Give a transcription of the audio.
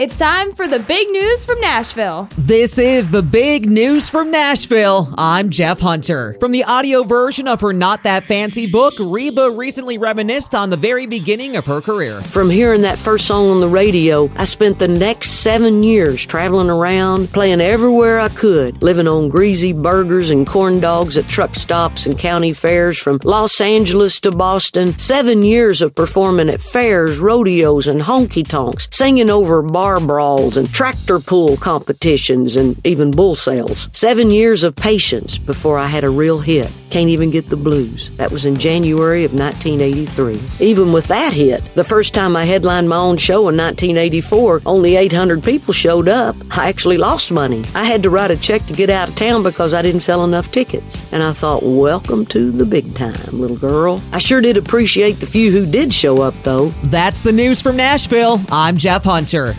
It's time for the big news from Nashville. This is the big news from Nashville. I'm Jeff Hunter. From the audio version of her Not That Fancy book, Reba recently reminisced on the very beginning of her career. From hearing that first song on the radio, I spent the next seven years traveling around, playing everywhere I could, living on greasy burgers and corn dogs at truck stops and county fairs from Los Angeles to Boston. Seven years of performing at fairs, rodeos, and honky tonks, singing over bar brawls and tractor pull competitions and even bull sales. Seven years of patience before I had a real hit. Can't even get the blues. That was in January of 1983. Even with that hit, the first time I headlined my own show in 1984, only 800 people showed up. I actually lost money. I had to write a check to get out of town because I didn't sell enough tickets. And I thought, welcome to the big time, little girl. I sure did appreciate the few who did show up, though. That's the news from Nashville. I'm Jeff Hunter.